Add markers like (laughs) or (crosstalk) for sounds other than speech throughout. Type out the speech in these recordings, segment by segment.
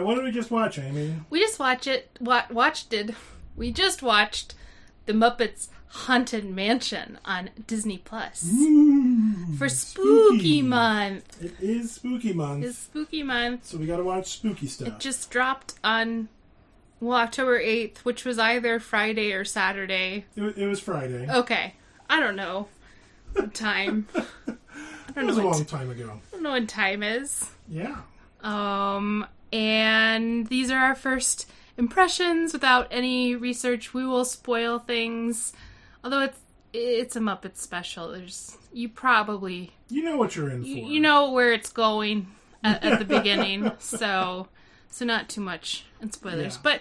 right, what did we just watch, Amy? We just watch it. Wa- watched it. We just watched the Muppets Haunted Mansion on Disney Plus Ooh, for Spooky, Month. It is spooky month, It's Spooky Month. so we got to watch spooky stuff. It just dropped on well October eighth, which was either Friday or Saturday. It, wa- it was Friday. Okay, I don't know what time. (laughs) I it don't was know a what long time ago. I don't know what time is. Yeah. Um, and these are our first impressions without any research. We will spoil things, although it's it's a Muppet special. There's you probably You know what you're in for. you, you know where it's going at, at the beginning, (laughs) so so not too much in spoilers. Yeah. But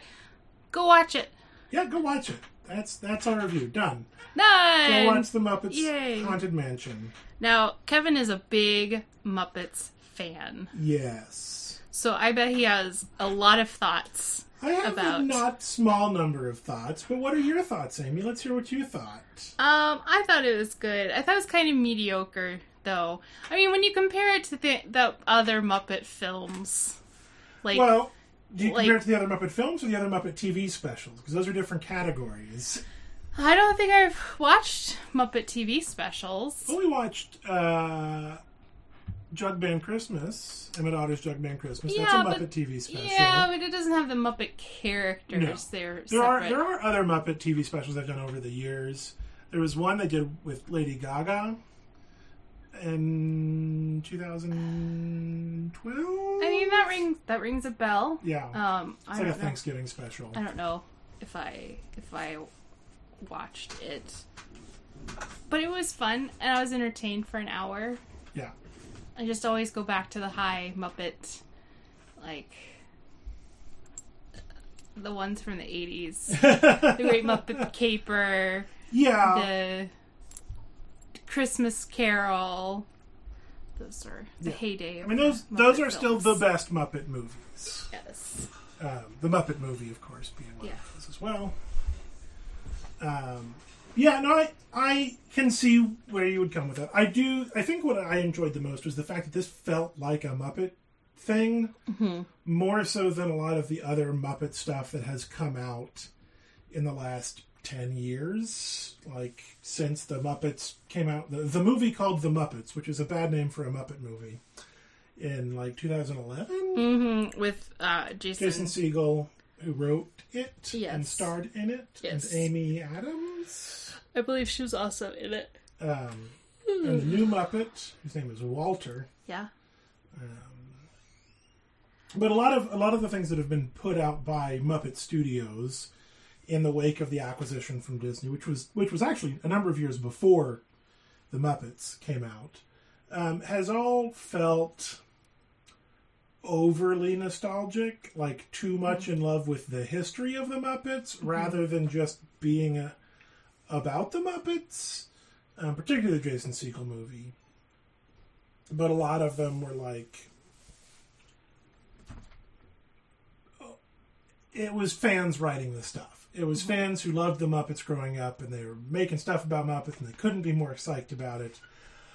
go watch it. Yeah, go watch it. That's that's our review. Done. Go Nine. watch the Muppets Yay. Haunted Mansion. Now Kevin is a big Muppets fan, Yes. So I bet he has a lot of thoughts. I have About- a not small number of thoughts, but what are your thoughts, Amy? Let's hear what you thought. Um, I thought it was good. I thought it was kind of mediocre, though. I mean, when you compare it to the the other Muppet films, like Well, do you like- compare it to the other Muppet films or the other Muppet TV specials? Because those are different categories. I don't think I've watched Muppet TV specials. Well, we watched uh, Jug Band Christmas, Emmet Otter's Jug Band Christmas. That's Yeah, a but- Muppet TV special. Yeah, but it doesn't have the Muppet characters. No. They're There are there are other Muppet TV specials I've done over the years. There was one they did with Lady Gaga in 2012. I mean, that rings that rings a bell. Yeah, Um, I it's like don't a know. Thanksgiving special. I don't know if I if I watched it, but it was fun and I was entertained for an hour. Yeah, I just always go back to the high Muppet, like the ones from the eighties, the Great (laughs) Muppet Caper, yeah. the Christmas Carol. Those are the Yeah. heyday. Of I mean, those those are still the best Muppet movies. Yes. Um, the Muppet movie, of course, being one Yeah. of those as well. Um, yeah, no, I I can see where you would come with that. I do. I think what I enjoyed the most was the fact that this felt like a Muppet thing, Mm-hmm. more so than a lot of the other Muppet stuff that has come out in the last ten years. Like since the Muppets came out, the, the movie called The Muppets, which is a bad name for a Muppet movie, in like 2011. Mm-hmm. With uh, Jason. Jason Segel, who wrote it and starred in it, Yes. and Amy Adams, I believe she was also in it. um, and the new Muppet, whose name is Walter. Yeah. But a lot of a lot of the things that have been put out by Muppet Studios in the wake of the acquisition from Disney, which was which was actually a number of years before the Muppets came out, um, has all felt overly nostalgic, like too much in love with the history of the Muppets, rather than just being a, about the Muppets, um, particularly the Jason Segel movie. But a lot of them were like it was fans writing the stuff. It was fans who loved the Muppets growing up, and they were making stuff about Muppets, and they couldn't be more psyched about it.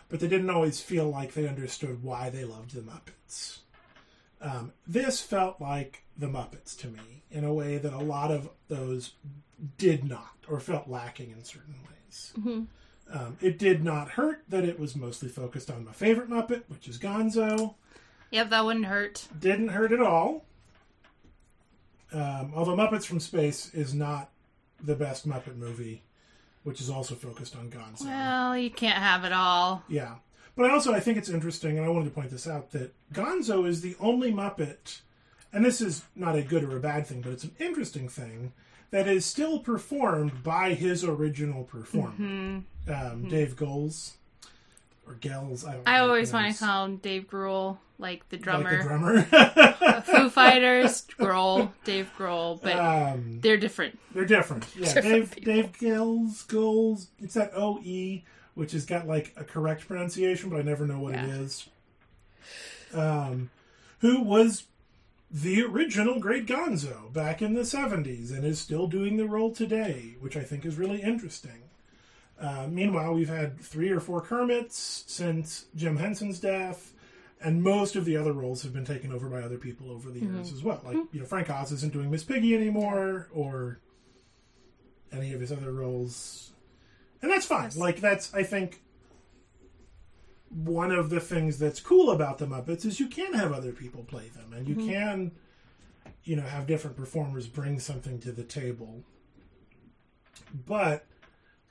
But they didn't always feel like they understood why they loved the Muppets. Um, this felt like the Muppets to me in a way that a lot of those did not, or felt lacking in certain ways. Um, it did not hurt that it was mostly focused on my favorite Muppet, which is Gonzo Yep, that wouldn't hurt. didn't hurt at all. Um, although Muppets from Space is not the best Muppet movie, which is also focused on Gonzo. Well, you can't have it all. Yeah. But I also I think it's interesting, and I wanted to point this out, that Gonzo is the only Muppet, and this is not a good or a bad thing, but it's an interesting thing, that is still performed by his original performer, um, Dave Goelz. Or Gels, I don't. I always want to call him Dave Grohl, like the drummer. Like the drummer. Foo (laughs) Fighters, Grohl, Dave Grohl, but um, they're different. They're different. Yeah, (laughs) Different Dave people. Dave Gills Goals. It's that O E, which has got like a correct pronunciation, but I never know what it Yeah. is. Um, who was the original Great Gonzo back in the seventies and is still doing the role today, which I think is really interesting. Uh, meanwhile, we've had three or four Kermits since Jim Henson's death, and most of the other roles have been taken over by other people over the years Mm-hmm. as well. Like you know, Frank Oz isn't doing Miss Piggy anymore, or any of his other roles, and that's fine. Yes. Like that's I think one of the things that's cool about the Muppets is you can have other people play them, and you mm-hmm. can you know have different performers bring something to the table. But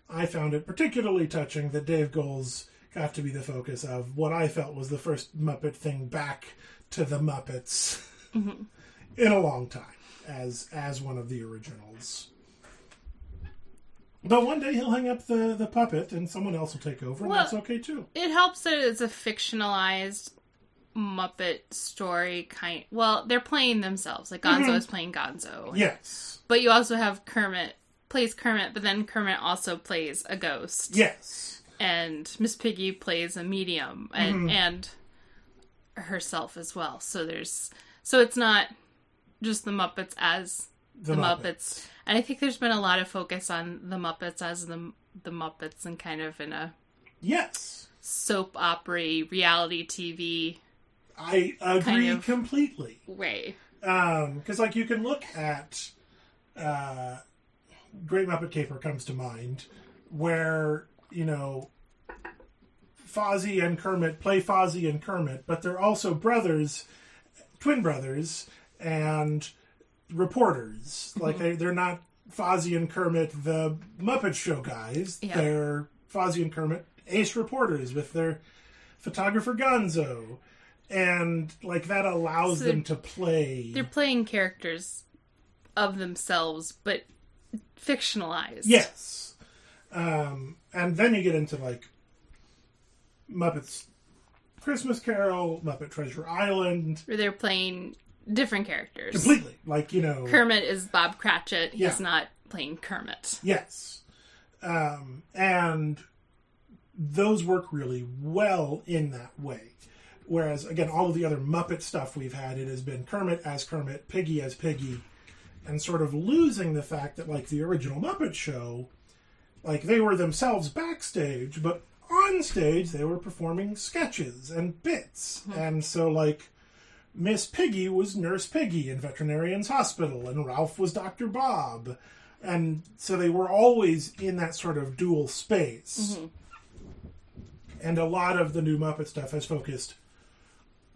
I found it particularly touching that Dave Goelz got to be the focus of what I felt was the first Muppet thing back to the Muppets mm-hmm. (laughs) in a long time as as one of the originals. But one day he'll hang up the, the puppet and someone else will take over, and Well- that's okay too. It helps that it's a fictionalized Muppet story kind. Well, they're playing themselves. Like Gonzo mm-hmm. is playing Gonzo, Yes. but you also have Kermit plays Kermit, but then Kermit also plays a ghost. Yes. and Miss Piggy plays a medium and mm-hmm. and herself as well. So there's so it's not just the Muppets as the, Muppets. And I think there's been a lot of focus on the Muppets as the the Muppets and kind of in a Yes. soap opera reality TV I agree Kind of. completely. way. because like you can look at uh, Great Muppet Caper comes to mind, where you know Fozzie and Kermit play Fozzie and Kermit, but they're also brothers, twin brothers, and reporters. Like they they're not Fozzie and Kermit, the Muppet Show guys. Yeah. They're Fozzie and Kermit, ace reporters with their photographer Gonzo. And like that allows So them to play They're playing characters of themselves, but fictionalized. Yes. Um, and then you get into like Muppets Christmas Carol, Muppet Treasure Island, Or they're playing different characters. completely. Like, you know, Kermit is Bob Cratchit. Yeah. He's not playing Kermit. yes. Um, and those work really well in that way. Whereas, again, all of the other Muppet stuff we've had, it has been Kermit as Kermit, Piggy as Piggy, and sort of losing the fact that, like, the original Muppet Show, like, they were themselves backstage, but on stage they were performing sketches and bits. And so, like, Miss Piggy was Nurse Piggy in Veterinarian's Hospital, and Ralph was Dr. Bob. And so they were always in that sort of dual space. And a lot of the new Muppet stuff has focused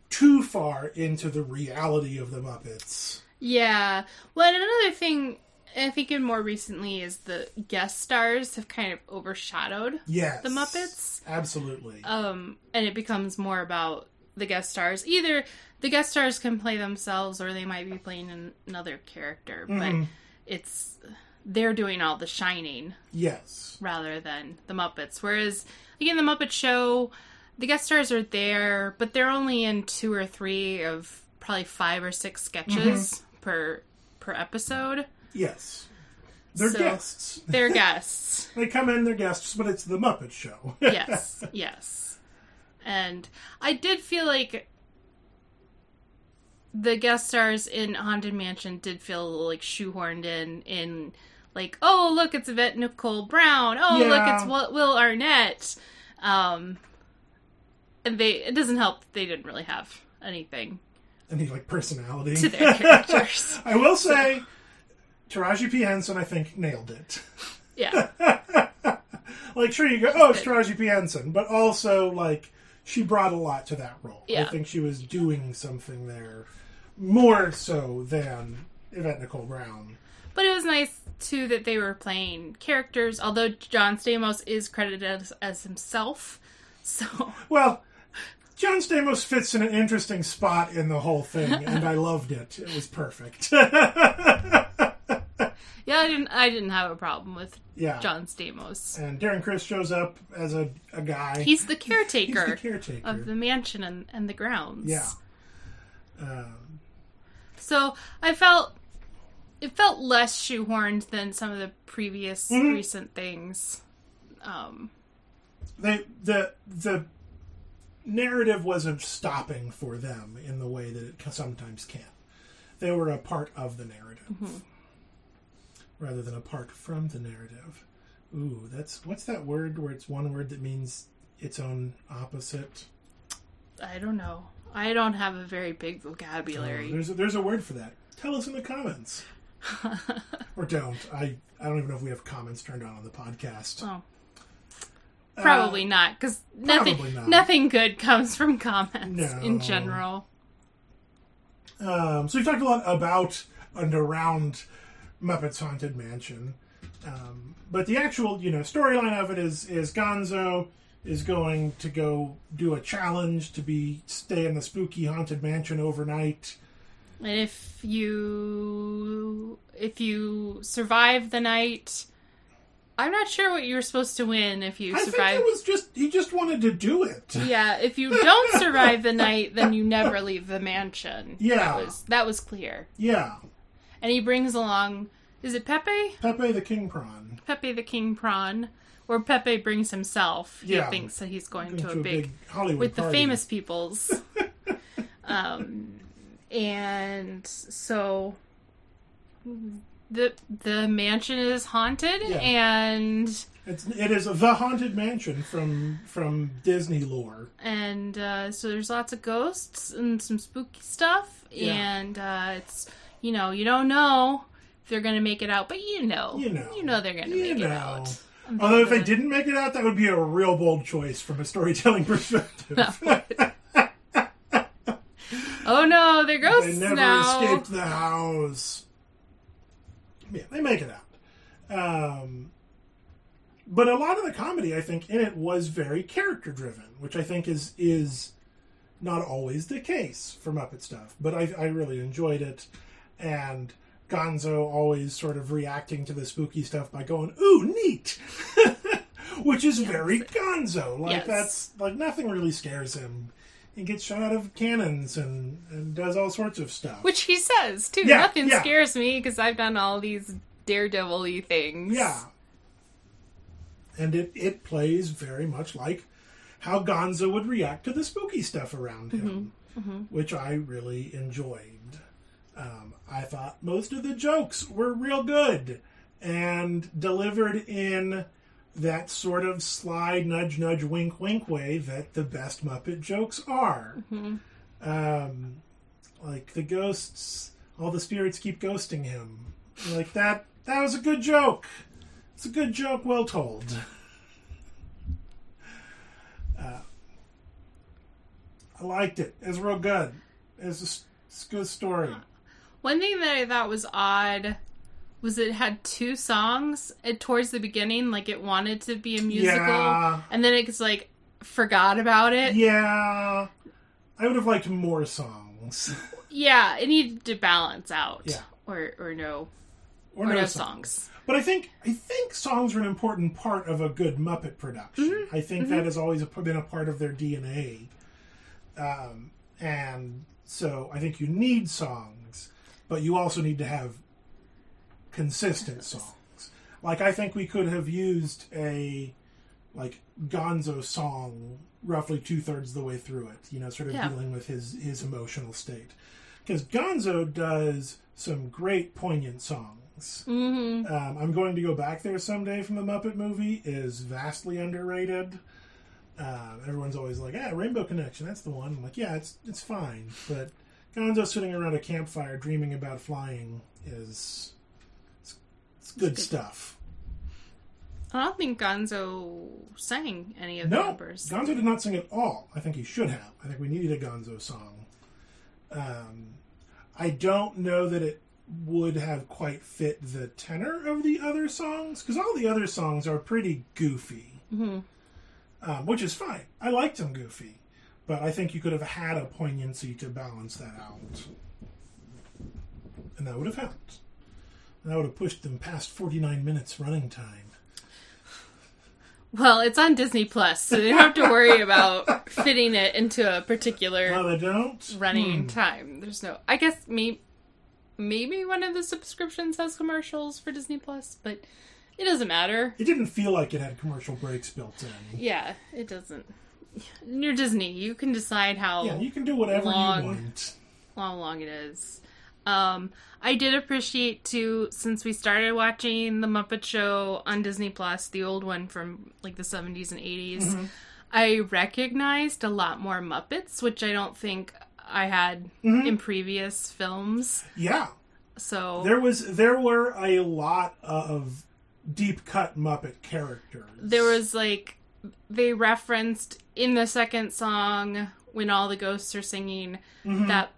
too far into the reality of the Muppets. Yeah. Well, and another thing I think in more recently is the guest stars have kind of overshadowed Yes. the Muppets. Absolutely. Um, and it becomes more about the guest stars. Either the guest stars can play themselves or they might be playing another character, but mm-hmm. it's they're doing all the shining yes. rather than the Muppets. Whereas, again, the Muppet Show, the guest stars are there, but they're only in two or three of probably five or six sketches mm-hmm. per per episode. Yes. They're So- guests. They're (laughs) guests. They come in, they're guests, but it's the Muppet Show. (laughs) yes, yes. And I did feel like the guest stars in Haunted Mansion did feel like shoehorned in in like, oh look, it's Yvette Nicole Brown. Oh look, it's Will, Will Arnett. Um, and they it doesn't help that they didn't really have anything Any like personality. to their (laughs) characters. I will say, Taraji P Henson, I think, nailed it. Yeah, (laughs) Like, sure, you go, oh, it's Taraji P Henson, but also like she brought a lot to that role. I think she was doing something there more so than Yvette Nicole Brown. but it was nice too that they were playing characters. Although John Stamos is credited as, as himself, so. Well, John Stamos fits in an interesting spot in the whole thing, and I loved it. It was perfect. (laughs) Yeah, I didn't. I didn't have a problem with yeah. John Stamos. And Darren Criss shows up as a, a guy. He's the caretaker. (laughs) He's the caretaker. of the mansion and, and the grounds. Yeah. Um, So I felt it felt less shoehorned than some of the previous Mm-hmm. recent things. Um, they the the narrative wasn't stopping for them in the way that it sometimes can. They were a part of the narrative rather than apart from the narrative. Ooh, that's what's that word where it's one word that means its own opposite? I don't know. I don't have a very big Uh, vocabulary. there's a, there's a word for that. Tell us in the comments, (laughs) or don't. I I don't even know if we have comments turned on on the podcast. oh. Probably not, because nothing, not. nothing good comes from comments No. in general. Um, so we talked a lot about and around Muppets Haunted Mansion, um, but the actual you know storyline of it is is Gonzo is going to go do a challenge to be stay in the spooky haunted mansion overnight. And if you if you survive the night, I'm not sure what you're supposed to win if you survive. I think it was just he just wanted to do it. (laughs) Yeah, if you don't (laughs) survive the night, then you never leave the mansion. Yeah. that was that was clear. Yeah, And he brings along, is it Pepe? Pepe the King Prawn Pepe the King Prawn, or Pepe brings himself. He Yeah. thinks that he's going going to a to big Hollywood with the famous peoples. (laughs) um, and so the the mansion is haunted, Yeah. and It's, it is the haunted mansion from from Disney lore. and uh, so there's lots of ghosts and some spooky stuff, Yeah. and uh, it's you know you don't know if they're gonna make it out, but you know You know. you know they're gonna You make it know. out. Although if they didn't make it out, that would be a real bold choice from a storytelling (laughs) perspective. (laughs) Oh no, they're gross. they never now. escaped the house. Yeah, they make it out. Um, but a lot of the comedy, I think, in it was very character driven, which I think is is not always the case for Muppet stuff. But I, I really enjoyed it, and Gonzo always sort of reacting to the spooky stuff by going, "Ooh, neat," (laughs) which is very Gonzo. Like Yes. that's like nothing really scares him. He gets shot out of cannons and, and does all sorts of stuff. Which he says too. Yeah, Nothing yeah. scares me because I've done all these daredevil-y things. Yeah. And it, it plays very much like how Gonzo would react to the spooky stuff around him, mm-hmm. Mm-hmm. which I really enjoyed. Um, I thought most of the jokes were real good and delivered in that sort of sly nudge nudge wink wink way that the best Muppet jokes are. Um, like the ghosts, all the spirits keep ghosting him. Like that. That was a good joke. It's a good joke, well told. (laughs) Uh, I liked it. It was real good. It was a, it's a good story. One thing that I thought was odd was it had two songs and towards the beginning, like it wanted to be a musical, Yeah. and then it was like forgot about it. Yeah, I would have liked more songs. (laughs) Yeah, it needed to balance out. Yeah. Or or no Or, or no no songs. songs. But I think I think songs are an important part of a good Muppet production. Mm-hmm. I think that has always been a part of their DNA, um, and so I think you need songs, but you also need to have consistent songs. Like I think we could have used a like Gonzo song roughly two thirds of the way through it. You know, sort of Yeah. dealing with his his emotional state, because Gonzo does some great poignant songs. hmm Um, I'm going to go back there someday from the Muppet movie is vastly underrated. Um, everyone's always like, "Ah, Rainbow Connection, that's the one." I'm like, "Yeah, it's it's fine," but Gonzo sitting around a campfire dreaming about flying is it's, it's good good. stuff. I don't think Gonzo sang any of the No, numbers. Gonzo did not sing at all. I think he should have. I think we needed a Gonzo song. Um, I don't know that it would have quite fit the tenor of the other songs because all the other songs are pretty goofy, Mhm. um, which is fine. I liked them goofy, but I think you could have had a poignancy to balance that out, and that would have helped. And that would have pushed them past forty nine minutes running time. Well, it's on Disney Plus, so you don't have to worry about fitting it into a particular No, they don't. running Hmm. time. There's no. I guess maybe maybe one of the subscriptions has commercials for Disney Plus, but it doesn't matter. It didn't feel like it had commercial breaks built in. Yeah, it doesn't. You're Disney. You can decide how Yeah, you can do whatever Long. you want. how long it is. Um, I did appreciate too since we started watching the Muppet Show on Disney Plus, the old one from like the 70s and 80s. I recognized a lot more Muppets, which I don't think I had Mm-hmm. in previous films. Yeah, So there was there were a lot of deep cut Muppet characters. there was like they referenced in the second song when all the ghosts are singing that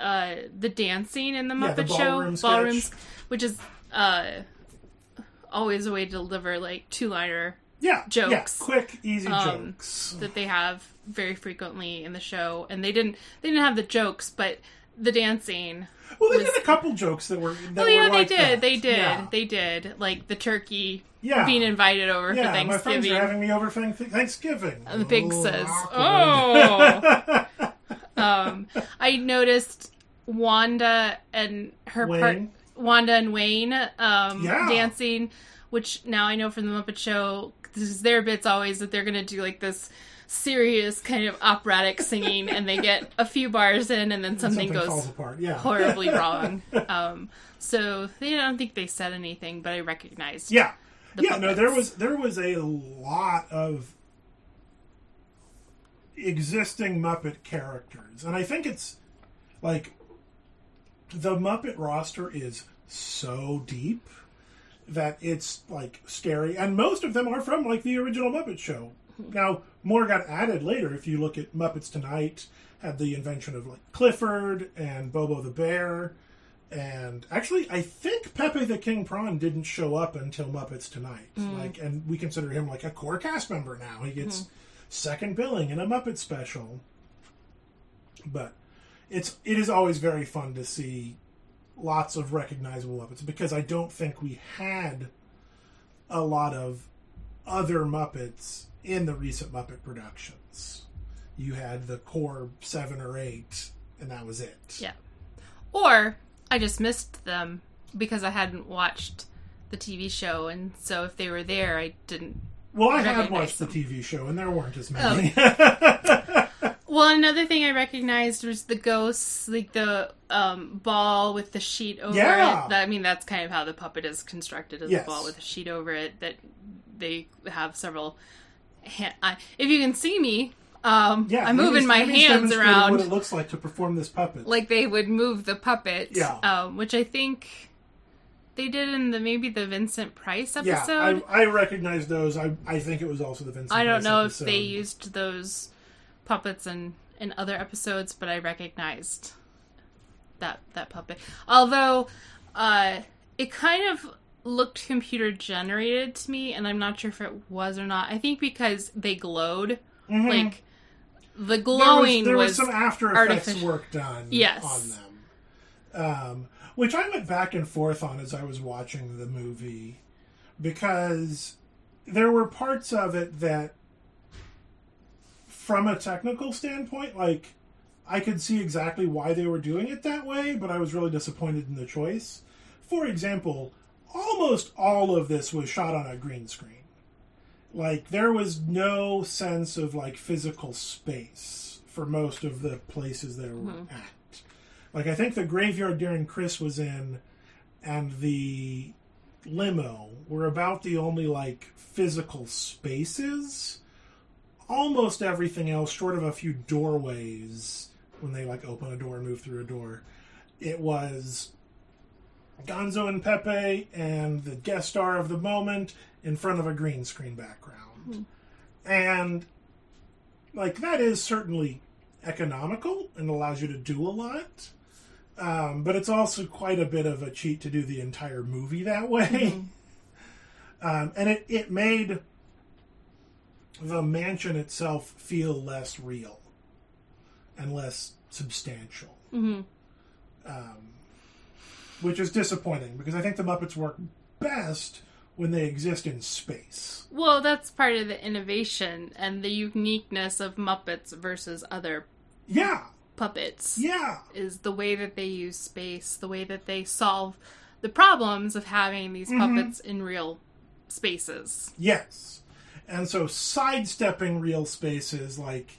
uh the dancing in the Mm-hmm. Yeah, the Muppet ballroom Show ballrooms, which is uh always a way to deliver like two liner yeah jokes. yeah, quick easy Um, jokes. that they have very frequently in the show and they didn't they didn't have the jokes but the dancing Well, they was- did a couple jokes that were. That oh yeah were they did that. they did Yeah. they did like the turkey Yeah. being invited over yeah, for my friends thanksgiving are having me over for Thanksgiving. and the pig Oh, says awkward. oh (laughs) um i noticed wanda and her part wanda and wayne um Yeah. dancing which now i know from the muppet show this is their bits always that they're gonna do like this serious kind of operatic singing and they get a few bars in and then something, Something goes apart. Yeah. horribly (laughs) wrong um so they I don't think they said anything but i recognized Yeah. yeah, no, there was there was a lot of existing Muppet characters, and I think it's like the Muppet roster is so deep that it's like scary, and most of them are from like the original Muppet Show. Now, more got added later. If you look at Muppets Tonight, had the invention of like Clifford and Bobo the Bear. And actually, I think Pepe the King Prawn didn't show up until Muppets Tonight. Hmm. Like, and we consider him like a core cast member now. He gets hmm. second billing in a Muppet special. But it's it is always very fun to see lots of recognizable Muppets because I don't think we had a lot of other Muppets in the recent Muppet productions. You had the core seven or eight, and that was it. Yeah. Or I just missed them because I hadn't watched the TV show, and so if they were there, I didn't. Well, I had watched the. TV show, and there weren't as many. (laughs) Well, another thing I recognized was the ghosts, like the um, ball with the sheet over Yeah. it. I mean, that's kind of how the puppet is constructed, as Yes. a ball with a sheet over it. That they have several. Ha- I, if you can see me, um, yeah, I'm moving my hands around. What it looks like to perform this puppet. like they would move the puppet. Yeah. Um, which I think they did in the maybe the Vincent Price yeah, episode. I, I recognize those. I I think it was also the Vincent. Price. I, don't Price know episode. if they used those puppets in in other episodes, but I recognized that that puppet. Although uh, it kind of looked computer generated to me, and I'm not sure if it was or not. I think because they glowed, like the Mm-hmm. There was, glowing there was, was some After Effects artificial. work done Yes. on them, um, which I went back and forth on as I was watching the movie because there were parts of it that, from a technical standpoint, like I could see exactly why they were doing it that way, but I was really disappointed in the choice. For example, almost all of this was shot on a green screen. Like there was no sense of like physical space for most of the places they were hmm. at. Like I think the graveyard Darren Criss was in and the limo were about the only like physical spaces. Almost everything else, short of a few doorways, when they like open a door and move through a door, it was Gonzo and Pepe and the guest star of the moment in front of a green screen background. And like that is certainly economical and allows you to do a lot. Um, but it's also quite a bit of a cheat to do the entire movie that way. (laughs) um, and it, it made the mansion itself feel less real and less substantial. Mhm. Um, which is disappointing because I think the Muppets work best when they exist in space. Well, that's part of the innovation and the uniqueness of Muppets versus other Yeah, puppets. yeah, is the way that they use space, the way that they solve the problems of having these puppets in real spaces. yes. And so sidestepping real spaces, like,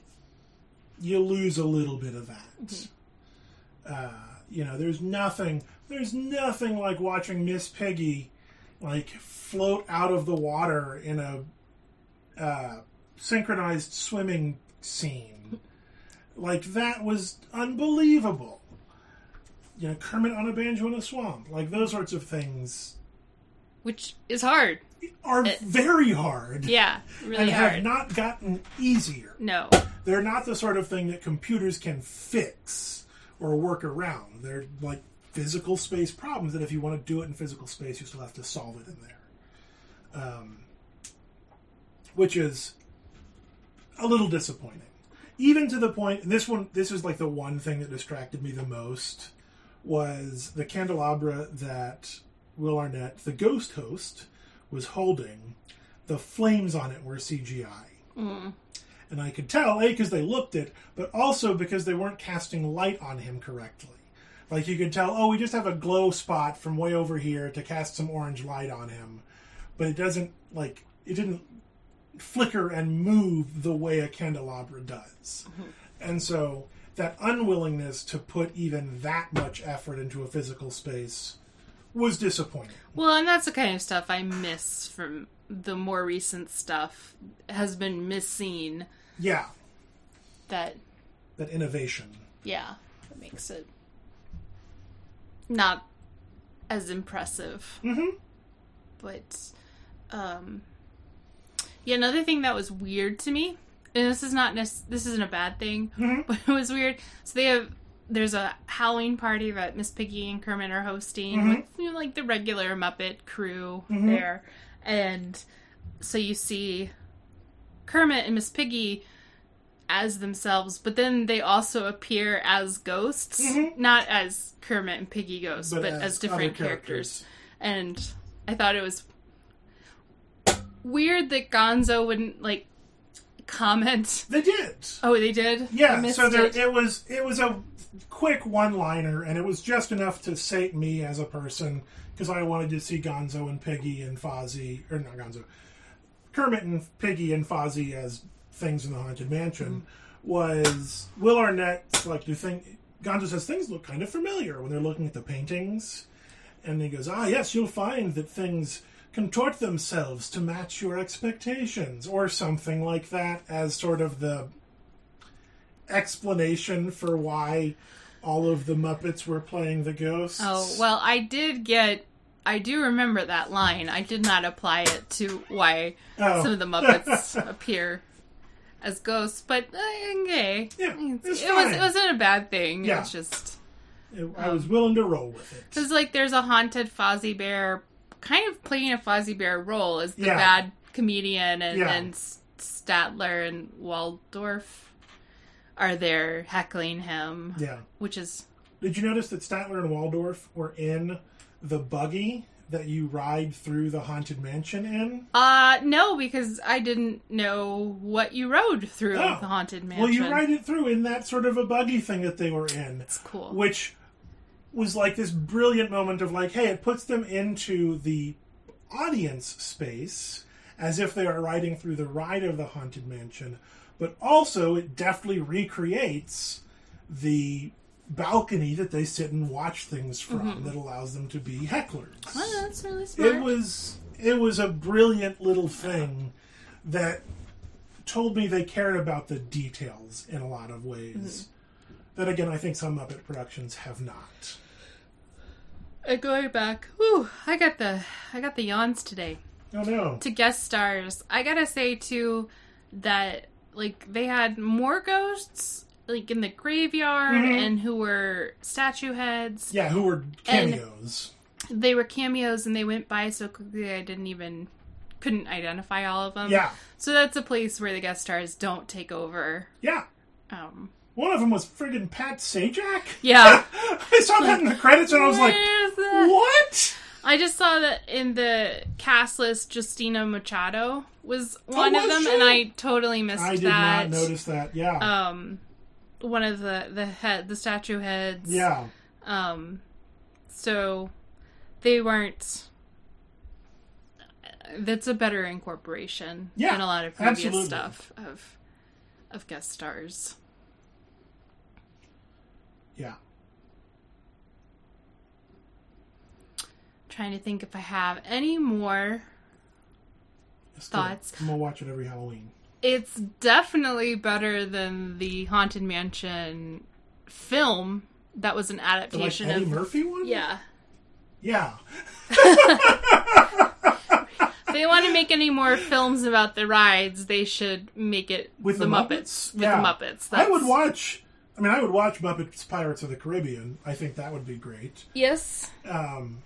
you lose a little bit of that. Uh, you know, there's nothing, there's nothing like watching Miss Piggy, like, float out of the water in a, uh, synchronized swimming scene. Like that was unbelievable. You know, Kermit on a banjo in a swamp. Like those sorts of things which is hard. are very hard Yeah, really and hard. have not gotten easier. no. They're not the sort of thing that computers can fix or work around. They're like physical space problems that if you want to do it in physical space, you still have to solve it in there. Um, which is a little disappointing. Even to the point, and this one, this is like the one thing that distracted me the most was the candelabra that Will Arnett, the ghost host, was holding. The flames on it were CGI and I could tell a because they looked it, but also because they weren't casting light on him correctly. Like you could tell, oh, we just have a glow spot from way over here to cast some orange light on him, but it doesn't like it didn't flicker and move the way a candelabra does, mm-hmm. and so that unwillingness to put even that much effort into a physical space was disappointing. Well, and that's the kind of stuff I miss from the more recent stuff has been missing. Yeah, that that innovation. yeah, that makes it not as impressive. Mm-hmm. But um yeah, another thing that was weird to me, and this is not nec- this isn't a bad thing, Mhm. (laughs) but it was weird. So they have there's a Halloween party that Miss Piggy and Kermit are hosting Mhm. with you know, like the regular Muppet crew Mhm. there, and so you see Kermit and Miss Piggy as themselves, but then they also appear as ghosts, Mhm. not as Kermit and Piggy ghosts, but, as, different other characters. And I thought it was weird that Gonzo wouldn't like comment. They did. Oh, they did. Yeah, so there, it. it. was it was a quick one-liner, and it was just enough to sate me as a person because I wanted to see Gonzo and Piggy and Fozzie, or not Gonzo, Kermit and Piggy and Fozzie as things in the haunted mansion. Was Will Arnett like? Do think Gonzo says things look kind of familiar when they're looking at the paintings, and he goes, "Ah, yes, you'll find that things." Contort themselves to match your expectations, or something like that, as sort of the explanation for why all of the Muppets were playing the ghosts. Oh well, I did get. I do remember that line. I did not apply it to why Oh. some of the Muppets (laughs) appear as ghosts, but uh, okay. Yeah, It's- it's it was it wasn't a bad thing. Yeah. It's just I was willing to roll with it. because like there's a haunted Fozzie Bear, kind of playing a Fozzie Bear role as the Yeah. bad comedian, and Yeah. Statler and Waldorf are there heckling him, Yeah. which is Did you notice that Statler and Waldorf were in the buggy that you ride through the haunted mansion in? uh no because I didn't know what you rode through Oh. the haunted mansion. Well, you ride it through in that sort of a buggy thing that they were in. It's cool. which was like this brilliant moment of like, hey, it puts them into the audience space as if they are riding through the ride of the haunted mansion, but also it deftly recreates the balcony that they sit and watch things from that allows them to be hecklers. Oh, that's really smart. It was it was a brilliant little thing that told me they cared about the details in a lot of ways. That again, I think some Muppet productions have not. Uh, going back, whew, I got the I got the yawns today. Oh no! To guest stars, I gotta say too that like they had more ghosts like in the graveyard Mhm. and who were statue heads. Yeah, who were cameos? They were cameos and they went by so quickly I didn't even couldn't identify all of them. yeah, So that's a place where the guest stars don't take over. yeah. Um, One of them was friggin' Pat Sajak. yeah. (laughs) I saw that in the credits and I was like, "What?" I just saw that in the cast list, Justina Machado was one of Oh, them, she? and I totally missed that. I did that. not notice that. Yeah, Um, one of the the head, the statue heads. yeah. Um, so they weren't. That's a better incorporation Yeah, than a lot of previous absolutely. stuff of of guest stars. Yeah. Trying to think if I have any more Still, Thoughts? I'm gonna watch it every Halloween. It's definitely better than the Haunted Mansion film that was an The, like adaptation of. Murphy one? Yeah. Yeah. (laughs) If they want to make any more films about the rides, they should make it With the, the Muppets. Muppets? With Yeah. the Muppets. I would watch. I mean, I would watch Muppets Pirates of the Caribbean. I think that would be great. Yes. Um,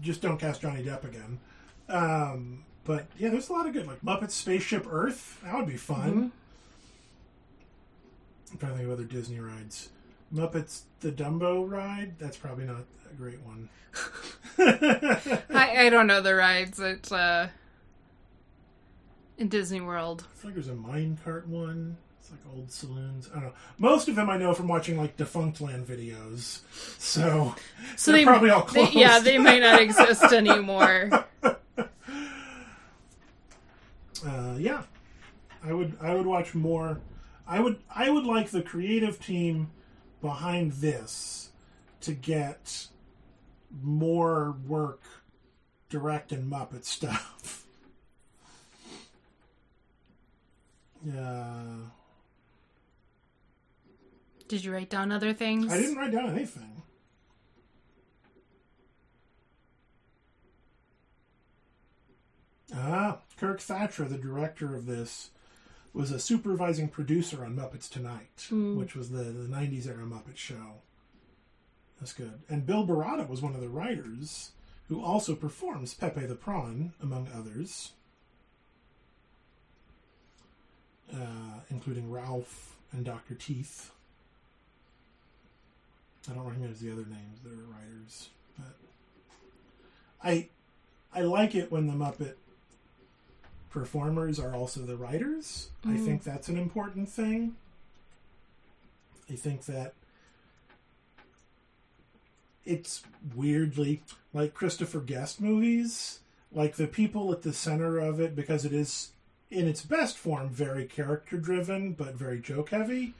just don't cast Johnny Depp again. Um, but yeah, there's a lot of good like Muppets Spaceship Earth. That would be fun. Mm-hmm. I'm trying to think of other Disney rides. Muppets the Dumbo ride. That's probably not a great one. (laughs) I, I don't know the rides at uh, in Disney World. I feel like there's a minecart one. It's like old saloons. I don't know. Most of them I know from watching like Defunctland videos. So, So they're they probably all they- closed. yeah, they might not (laughs) exist anymore. (laughs) uh, yeah, I would I would watch more. I would I would like the creative team behind this to get more work directing Muppet (laughs) stuff. Yeah, Did you write down other things? I didn't write down anything. Ah, Kirk Thatcher, the director of this, was a supervising producer on Muppets Tonight, which was the, the 90s era Muppet show. That's good. And Bill Barretta was one of the writers who also performs Pepe the Prawn, among others, uh, including Ralph and Dr. Teeth. I don't recognize the other names that are writers, but I I like it when the Muppet performers are also the writers. I mm. think that's an important thing. I think that it's weirdly like Christopher Guest movies, like the people at the center of it because it is in its best form very character driven but very joke heavy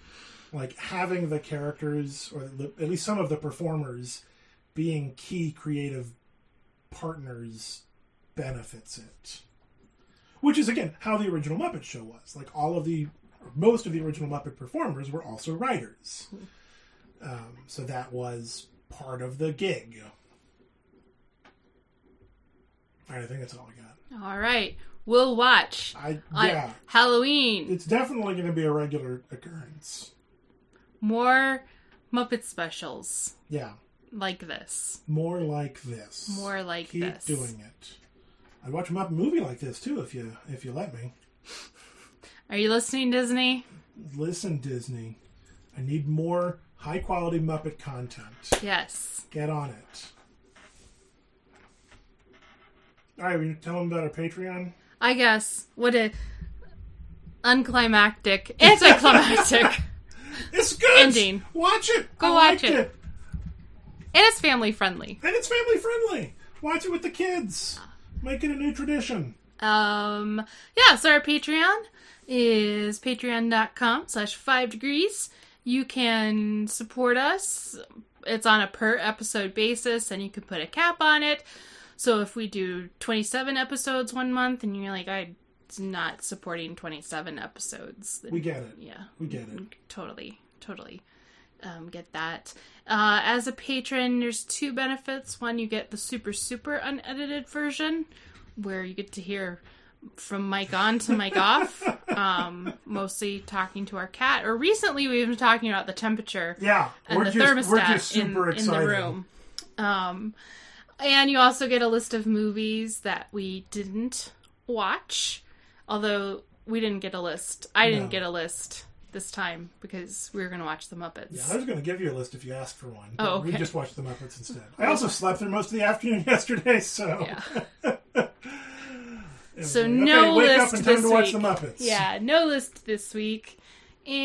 like having the characters or at least some of the performers being key creative partners benefits it which is again how the original muppet show was. Like all of the most of the original muppet performers were also writers. Um, so that was part of the gig. All right i think that's all i got. All right, we'll watch i yeah. Halloween. it's definitely going to be a regular occurrence. More Muppet specials. Yeah. Like this. more like this. More like keep this. doing it i'd watch a muppet movie like this too if you if you let me Are you listening, Disney? listen disney i need more high quality muppet content Yes. get on it all right will you tell them about our patreon I guess. What a unclimactic, anticlimactic, (laughs) it's good Ending. watch it Go I watch liked it. and it's family friendly. and it's family friendly watch it with the kids uh, make it a new tradition Um, yeah, so our Patreon is patreon.com slash five degrees. You can support us. It's on a per episode basis, and you can put a cap on it. So if we do 27 episodes one month and you're like, I'm not supporting 27 episodes, then we get it yeah, we get it totally, totally um, get that. Uh, as a patron, there's two benefits. One, you get the super, super unedited version, where you get to hear from mic on to mic (laughs) off, um, mostly talking to our cat. Or recently, we've been talking about the temperature yeah and the just thermostat we're in, in the room. Um, and you also get a list of movies that we didn't watch, although we didn't get a list. I didn't get a list this time because we were going to watch the Muppets. Yeah, I was going to give you a list if you asked for one. Oh, but We just watched the Muppets instead. (laughs) I also slept through most of the afternoon (laughs) yesterday, so. Yeah. (laughs) So like, no okay, wake list up and time this week. the Muppets. Yeah, no list this week. And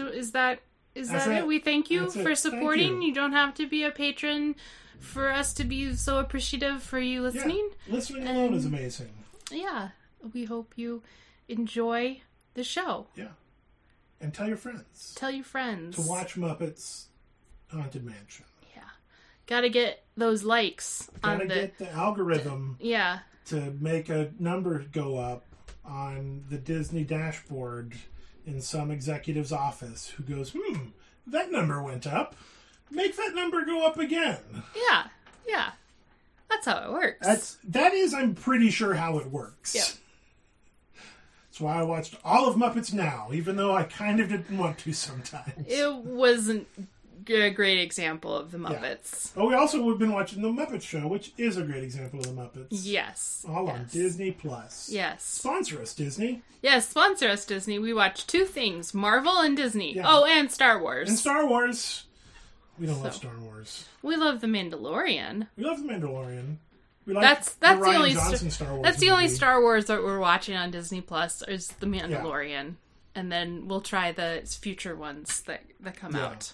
is that is That's that it? it. We thank you That's for Thank supporting. you. You. don't have to be a patron for us to be so appreciative for you Yeah, listening. Listening alone is amazing. Yeah. We hope you enjoy the show. Yeah. And tell your friends Tell your friends. to watch Muppets Haunted Mansion. Yeah. Gotta get those likes Gotta on the get the algorithm Yeah. to make a number go up on the Disney dashboard in some executive's office who goes, "Hmm, that number went up. Make that number go up again." Yeah, yeah. That's how it works. That's that is, I'm pretty sure how it works. Yep. That's why I watched all of Muppets Now, even though I kind of didn't want to sometimes. it wasn't a great example of the Muppets. Oh, we also have been watching the Muppet Show, which is a great example of the Muppets. Yes. All on. Disney Plus. Yes. Sponsor us, Disney. Yes, sponsor us, Disney. We watch two things Marvel and Disney. Yeah. Oh, and Star Wars. And Star Wars. We don't love Star Wars. we love The Mandalorian. We love The Mandalorian. We That's that's the, the, only Johnson Star, Wars. that's the only. Star Wars that we're watching on Disney Plus is The Mandalorian, and then we'll try the future ones that that come Yeah. out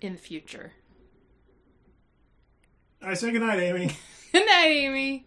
in the future. I say goodnight, Amy. (laughs) Good night, Amy.